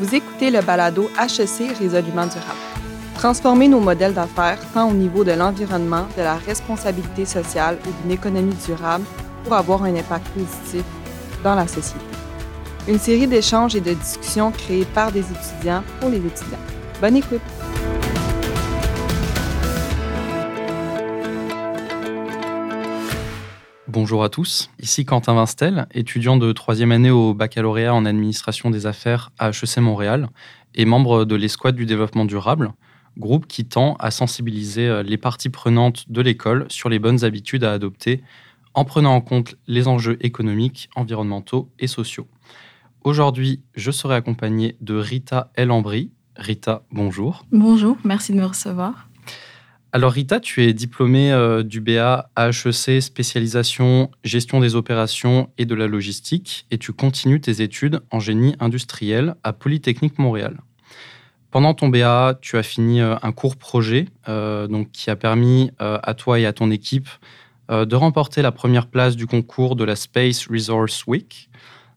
Vous écoutez le balado HEC Résolument durable. Transformer nos modèles d'affaires tant au niveau de l'environnement, de la responsabilité sociale ou d'une économie durable pour avoir un impact positif dans la société. Une série d'échanges et de discussions créées par des étudiants pour les étudiants. Bonne écoute! Bonjour à tous, ici Quentin Vinstel, étudiant de troisième année au baccalauréat en administration des affaires à HEC Montréal et membre de l'escouade du développement durable, groupe qui tend à sensibiliser euh, les parties prenantes de l'école sur les bonnes habitudes à adopter en prenant en compte les enjeux économiques, environnementaux et sociaux. Aujourd'hui, je serai accompagné de Rita Elambry. Rita, bonjour. Bonjour, merci de me recevoir. Alors Rita, tu es diplômée euh, du BA HEC spécialisation gestion des opérations et de la logistique et tu continues tes études en génie industriel à Polytechnique Montréal. Pendant ton BA, tu as fini euh, un court projet euh, qui a permis à toi et à ton équipe de remporter la première place du concours de la Space Resource Week,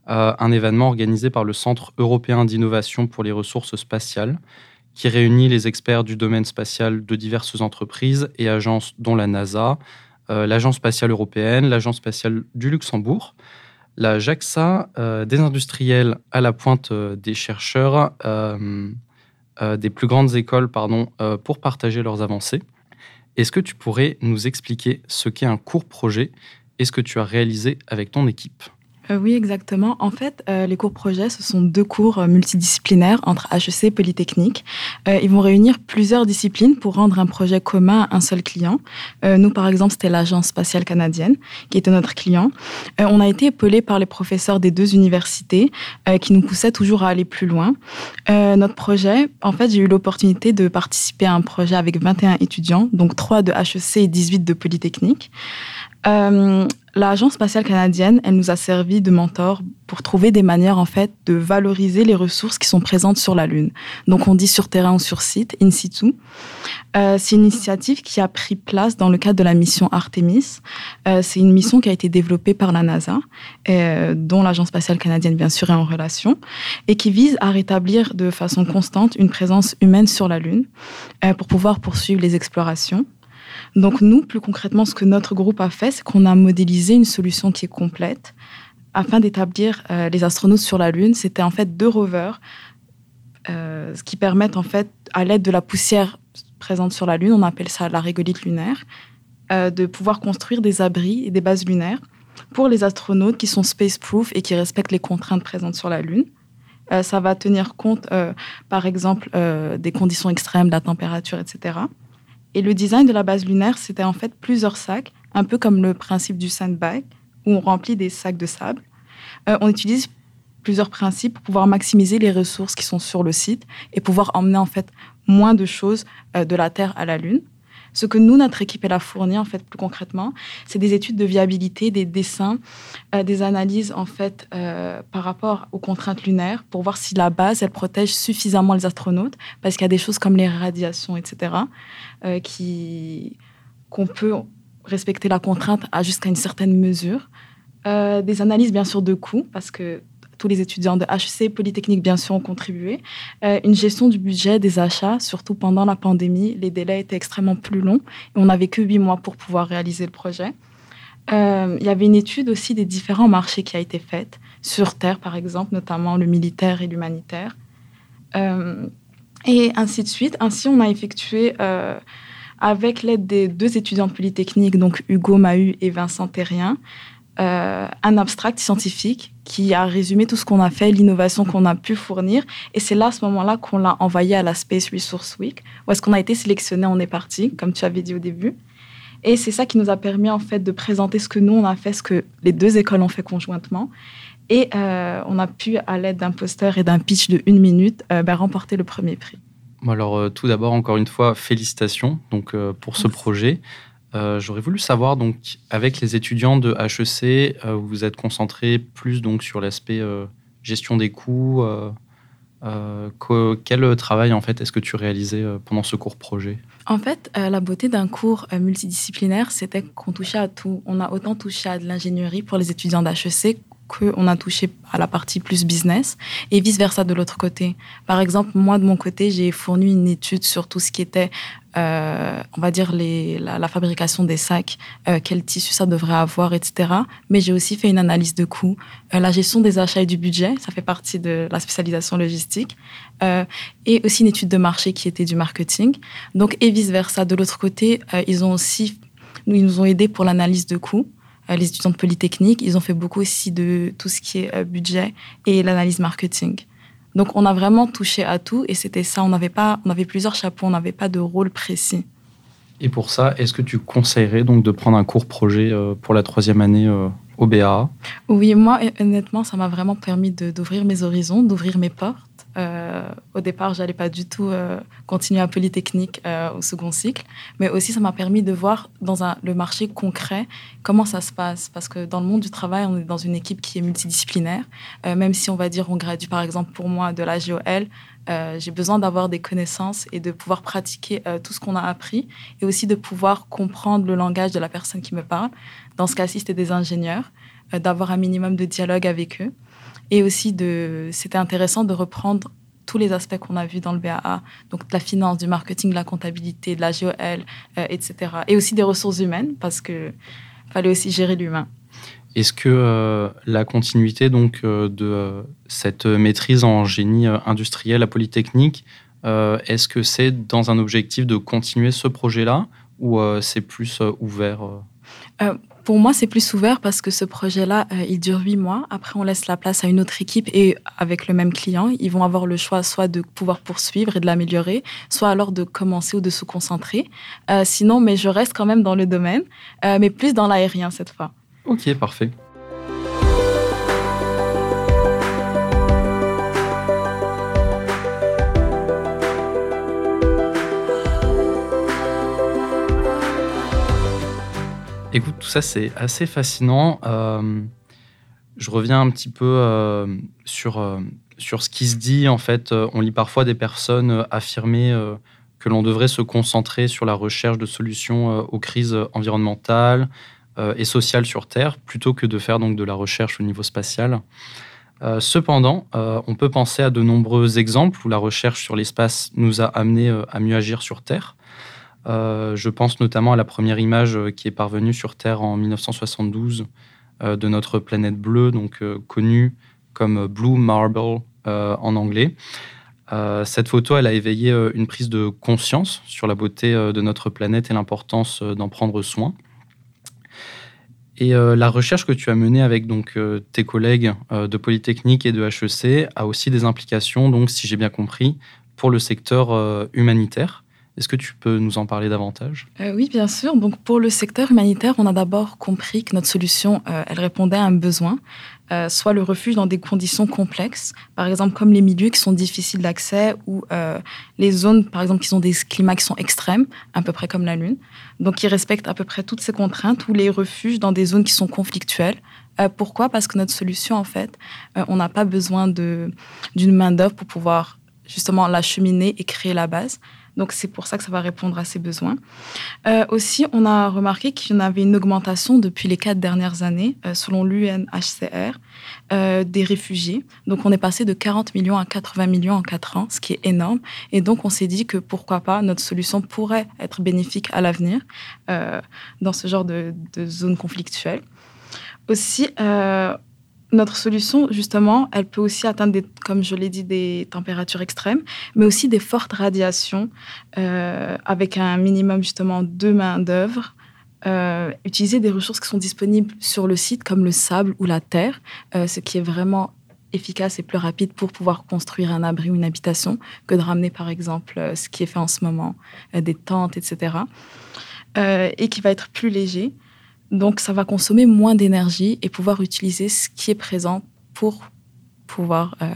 un événement organisé par le Centre européen d'innovation pour les ressources spatiales qui réunit les experts du domaine spatial de diverses entreprises et agences, dont la NASA, euh, l'Agence spatiale européenne, l'Agence spatiale du Luxembourg, la JAXA, euh, des industriels à la pointe euh, des chercheurs des plus grandes écoles pardon, pour partager leurs avancées. Est-ce que tu pourrais nous expliquer ce qu'est un court projet et ce que tu as réalisé avec ton équipe? Euh, oui, exactement. En fait, euh, les cours projets, ce sont deux cours euh, multidisciplinaires entre HEC et Polytechnique. ils vont réunir plusieurs disciplines pour rendre un projet commun à un seul client. nous, par exemple, c'était l'Agence spatiale canadienne qui était notre client. on a été épaulés par les professeurs des deux universités qui nous poussaient toujours à aller plus loin. notre projet, en fait, j'ai eu l'opportunité de participer à un projet avec 21 étudiants, donc 3 de HEC et 18 de Polytechnique. Euh, L'Agence spatiale canadienne, elle nous a servi de mentor pour trouver des manières en fait de valoriser les ressources qui sont présentes sur la Lune. Donc on dit sur terrain ou sur site, in situ. Euh, c'est une initiative qui a pris place dans le cadre de la mission Artemis. Euh, c'est une mission qui a été développée par la NASA, euh, dont l'Agence spatiale canadienne bien sûr est en relation, et qui vise à rétablir de façon constante une présence humaine sur la Lune euh, pour pouvoir poursuivre les explorations. Donc nous, plus concrètement, ce que notre groupe a fait, c'est qu'on a modélisé une solution qui est complète afin d'établir euh, les astronautes sur la Lune. C'était en fait deux rovers euh, qui permettent en fait, à l'aide de la poussière présente sur la Lune, on appelle ça la régolithe lunaire, euh, de pouvoir construire des abris et des bases lunaires pour les astronautes qui sont space-proof et qui respectent les contraintes présentes sur la Lune. ça va tenir compte, par exemple, des conditions extrêmes, de la température, etc. Et le design de la base lunaire, c'était en fait plusieurs sacs, un peu comme le principe du sandbag, où on remplit des sacs de sable. Euh, on utilise plusieurs principes pour pouvoir maximiser les ressources qui sont sur le site et pouvoir emmener en fait moins de choses euh, de la Terre à la Lune. Ce que nous, notre équipe, elle a fourni, en fait, plus concrètement, c'est des études de viabilité, des dessins, euh, des analyses, en fait, euh, par rapport aux contraintes lunaires pour voir si la base, elle protège suffisamment les astronautes, parce qu'il y a des choses comme les radiations, etc., euh, qui qu'on peut respecter la contrainte à jusqu'à une certaine mesure. des analyses, bien sûr, de coûts, parce que tous les étudiants de HEC, Polytechnique, bien sûr, ont contribué. Euh, une gestion du budget des achats, surtout pendant la pandémie. Les délais étaient extrêmement plus longs et on n'avait que huit mois pour pouvoir réaliser le projet. Euh, il y avait une étude aussi des différents marchés qui a été faite, sur Terre par exemple, notamment le militaire et l'humanitaire. Euh, et ainsi de suite. Ainsi, on a effectué, avec l'aide des deux étudiants de Polytechnique, donc Hugo Mahut et Vincent Terrien, euh, un abstract scientifique qui a résumé tout ce qu'on a fait, l'innovation qu'on a pu fournir. Et c'est là, à ce moment-là, qu'on l'a envoyé à la Space Resource Week, où est-ce qu'on a été sélectionné, on est parti, comme tu avais dit au début. Et c'est ça qui nous a permis, en fait, de présenter ce que nous, on a fait, ce que les deux écoles ont fait conjointement. Et euh, on a pu, à l'aide d'un poster et d'un pitch de une minute, euh, ben, remporter le premier prix. Alors, tout d'abord, encore une fois, félicitations donc, pour ce projet. Euh, j'aurais voulu savoir, donc, avec les étudiants de HEC, euh, vous vous êtes concentré plus donc, sur l'aspect euh, gestion des coûts. quel travail, en fait, est-ce que tu réalisais pendant ce cours projet? En fait, la beauté d'un cours multidisciplinaire, c'était qu'on touchait à tout. On a autant touché à de l'ingénierie pour les étudiants d'HEC qu'on a touché à la partie plus business et vice-versa de l'autre côté. Par exemple, moi, de mon côté, j'ai fourni une étude sur tout ce qui était euh, on va dire la, fabrication des sacs, euh, quel tissu ça devrait avoir, etc. Mais j'ai aussi fait une analyse de coûts, euh, la gestion des achats et du budget, ça fait partie de la spécialisation logistique, et aussi une étude de marché qui était du marketing. Donc et vice versa. De l'autre côté, ils ont aussi, ils nous ont aidés pour l'analyse de coûts. Les étudiants de Polytechnique, ils ont fait beaucoup aussi de tout ce qui est budget et l'analyse marketing. Donc on a vraiment touché à tout et c'était ça. On n'avait pas, on avait plusieurs chapeaux, on n'avait pas de rôle précis. Et pour ça, est-ce que tu conseillerais donc de prendre un court projet euh, pour la troisième année euh, au BA Oui, moi honnêtement, ça m'a vraiment permis d'ouvrir mes horizons, d'ouvrir mes portes euh, au départ, j'allais pas du tout euh, continuer à Polytechnique euh, au second cycle, mais aussi ça m'a permis de voir dans un, le marché concret comment ça se passe. Parce que dans le monde du travail, on est dans une équipe qui est multidisciplinaire. même si on va dire on gradue par exemple pour moi de la GOL, j'ai besoin d'avoir des connaissances et de pouvoir pratiquer tout ce qu'on a appris et aussi de pouvoir comprendre le langage de la personne qui me parle. Dans ce cas-ci, c'était des ingénieurs, d'avoir un minimum de dialogue avec eux. Et aussi, c'était intéressant de reprendre tous les aspects qu'on a vus dans le BAA, donc de la finance, du marketing, de la comptabilité, de la GOL, euh, etc. Et aussi des ressources humaines, parce qu'il fallait aussi gérer l'humain. Est-ce que euh, la continuité donc euh, de cette maîtrise en génie industriel à Polytechnique, est-ce que c'est dans un objectif de continuer ce projet-là ou c'est plus ouvert pour moi, c'est plus ouvert parce que ce projet-là, euh, il dure huit mois. Après, on laisse la place à une autre équipe et avec le même client, ils vont avoir le choix soit de pouvoir poursuivre et de l'améliorer, soit alors de commencer ou de se concentrer. Euh, sinon, mais je reste quand même dans le domaine, euh, mais plus dans l'aérien cette fois. Ok, parfait. Écoute, tout ça, c'est assez fascinant. Euh, je reviens un petit peu euh, sur, euh, sur ce qui se dit. En fait, on lit parfois des personnes affirmer que l'on devrait se concentrer sur la recherche de solutions aux crises environnementales et sociales sur Terre, plutôt que de faire donc de la recherche au niveau spatial. cependant, on peut penser à de nombreux exemples où la recherche sur l'espace nous a amené à mieux agir sur Terre. Euh, je pense notamment à la première image euh, qui est parvenue sur Terre en 1972 euh, de notre planète bleue, donc connue comme Blue Marble en anglais. cette photo, elle a éveillé une prise de conscience sur la beauté de notre planète et l'importance d'en prendre soin. Et la recherche que tu as menée avec donc tes collègues de Polytechnique et de HEC a aussi des implications, donc si j'ai bien compris, pour le secteur humanitaire. Est-ce que tu peux nous en parler davantage? Euh, Oui, bien sûr. Donc, pour le secteur humanitaire, on a d'abord compris que notre solution, euh, elle répondait à un besoin, euh, soit le refuge dans des conditions complexes, par exemple comme les milieux qui sont difficiles d'accès ou les zones, par exemple, qui ont des climats qui sont extrêmes, à peu près comme la Lune. Donc, qui respectent à peu près toutes ces contraintes, ou les refuges dans des zones qui sont conflictuelles. pourquoi? Parce que notre solution, en fait, on n'a pas besoin d'une main-d'œuvre pour pouvoir justement l'acheminer et créer la base. Donc c'est pour ça que ça va répondre à ces besoins. Euh, aussi, on a remarqué qu'il y en avait une augmentation depuis les quatre dernières années, euh, selon l'UNHCR, euh, des réfugiés. Donc on est passé de 40 millions à 80 millions en quatre ans, ce qui est énorme. Et donc on s'est dit que pourquoi pas, notre solution pourrait être bénéfique à l'avenir dans ce genre de, de zone conflictuelle. Aussi, notre solution, justement, elle peut aussi atteindre, comme je l'ai dit, des températures extrêmes, mais aussi des fortes radiations euh, avec un minimum, justement, de main-d'œuvre. Euh, utiliser des ressources qui sont disponibles sur le site, comme le sable ou la terre, euh, ce qui est vraiment efficace et plus rapide pour pouvoir construire un abri ou une habitation que de ramener, par exemple, ce qui est fait en ce moment, des tentes, etc. et qui va être plus léger. Donc, ça va consommer moins d'énergie et pouvoir utiliser ce qui est présent pour pouvoir euh,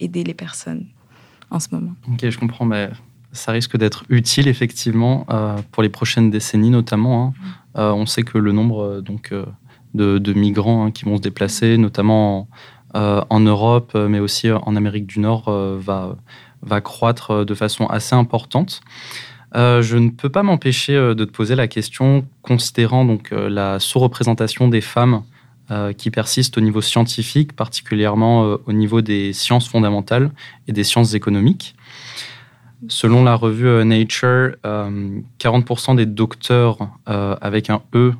aider les personnes en ce moment. Ok, je comprends, mais ça risque d'être utile effectivement euh, pour les prochaines décennies notamment. Hein. Mm. Euh, on sait que le nombre donc de, migrants hein, qui vont se déplacer, notamment en, en, Europe, mais aussi en Amérique du Nord, va, va croître de façon assez importante. Euh, je ne peux pas m'empêcher euh, de te poser la question, considérant donc euh, la sous-représentation des femmes qui persiste au niveau scientifique, particulièrement au niveau des sciences fondamentales et des sciences économiques. Selon la revue Nature, 40% des docteurs avec un E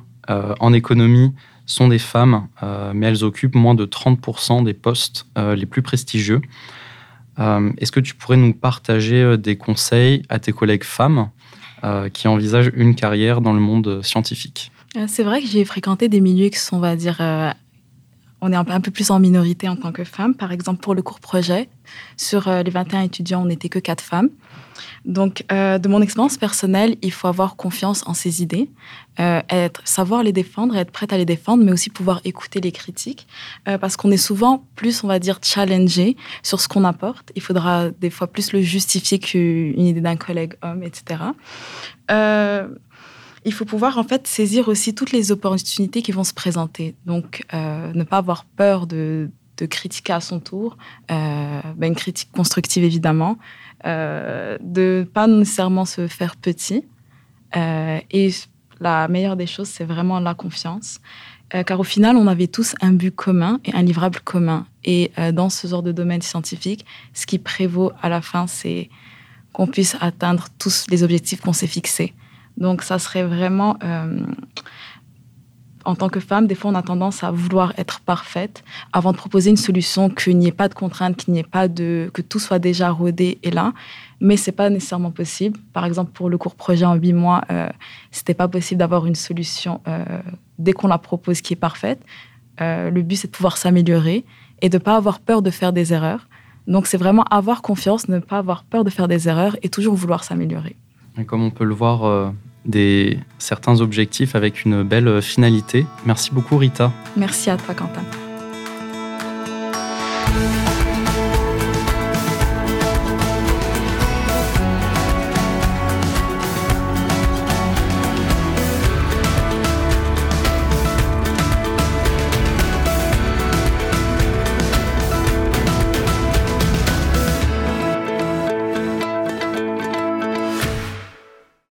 en économie sont des femmes, mais elles occupent moins de 30% des postes les plus prestigieux. Est-ce que tu pourrais nous partager des conseils à tes collègues femmes qui envisagent une carrière dans le monde scientifique? Euh, c'est vrai que j'ai fréquenté des milieux qui sont, on va dire, euh, on est un peu, plus en minorité en tant que femme. Par exemple, pour le cours projet, sur euh, les 21 étudiants, on n'était que 4 femmes. Donc, de mon expérience personnelle, il faut avoir confiance en ses idées, être, savoir les défendre, être prête à les défendre, mais aussi pouvoir écouter les critiques, parce qu'on est souvent plus, on va dire, challengé sur ce qu'on apporte. Il faudra des fois plus le justifier qu'une idée d'un collègue homme, etc il faut pouvoir en fait saisir aussi toutes les opportunités qui vont se présenter. Donc, euh, ne pas avoir peur de, critiquer à son tour, euh, ben, une critique constructive évidemment, euh, de pas nécessairement se faire petit. Euh, et la meilleure des choses, c'est vraiment la confiance. car au final, on avait tous un but commun et un livrable commun. Et dans ce genre de domaine scientifique, ce qui prévaut à la fin, c'est qu'on puisse atteindre tous les objectifs qu'on s'est fixés. Donc, ça serait vraiment, euh, en tant que femme, des fois, on a tendance à vouloir être parfaite avant de proposer une solution, qu'il n'y ait pas de contraintes, qu'il n'y ait pas de, que tout soit déjà rodé et là. Mais c'est pas nécessairement possible. Par exemple, pour le court projet en huit mois, euh, c'était pas possible d'avoir une solution euh, dès qu'on la propose qui est parfaite. Euh, le but, c'est de pouvoir s'améliorer et de pas avoir peur de faire des erreurs. Donc, c'est vraiment avoir confiance, ne pas avoir peur de faire des erreurs et toujours vouloir s'améliorer. Comme on peut le voir, euh, des, certains objectifs avec une belle finalité. Merci beaucoup Rita. Merci à toi Quentin.